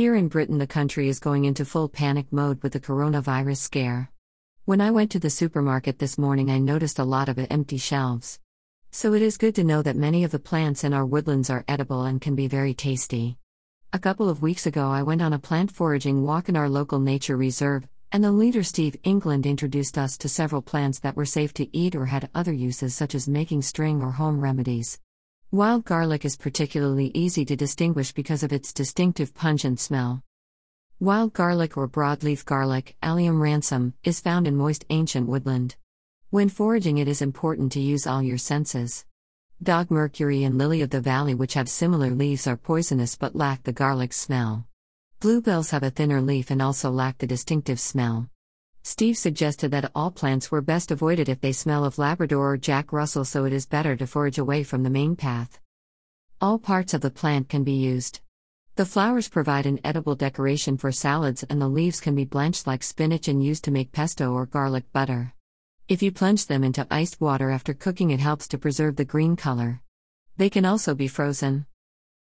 Here in Britain, the country is going into full panic mode with the coronavirus scare. When I went to the supermarket this morning, I noticed a lot of empty shelves. So it is good to know that many of the plants in our woodlands are edible and can be very tasty. A couple of weeks ago, I went on a plant foraging walk in our local nature reserve, and the leader Steve England introduced us to several plants that were safe to eat or had other uses such as making string or home remedies. Wild garlic is particularly easy to distinguish because of its distinctive pungent smell. Wild garlic or broadleaf garlic, Allium ransome, is found in moist ancient woodland. When foraging, it is important to use all your senses. Dog mercury and lily of the valley, which have similar leaves, are poisonous but lack the garlic smell. Bluebells have a thinner leaf and also lack the distinctive smell. Steve suggested that all plants were best avoided if they smell of Labrador or Jack Russell, so it is better to forage away from the main path. All parts of the plant can be used. The flowers provide an edible decoration for salads, and the leaves can be blanched like spinach and used to make pesto or garlic butter. If you plunge them into iced water after cooking, it helps to preserve the green color. They can also be frozen.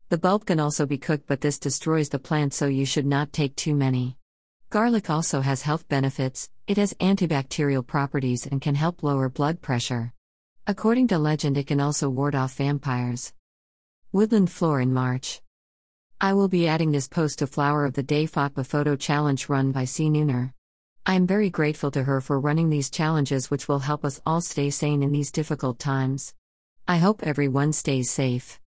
The bulb can also be cooked, but this destroys the plant, so you should not take too many. Garlic also has health benefits, it has antibacterial properties and can help lower blood pressure. According to legend, it can also ward off vampires. Woodland Floor in March. I will be adding this post to Flower of the Day FOTBA photo challenge run by Cee Neuner. I am very grateful to her for running these challenges, which will help us all stay sane in these difficult times. I hope everyone stays safe.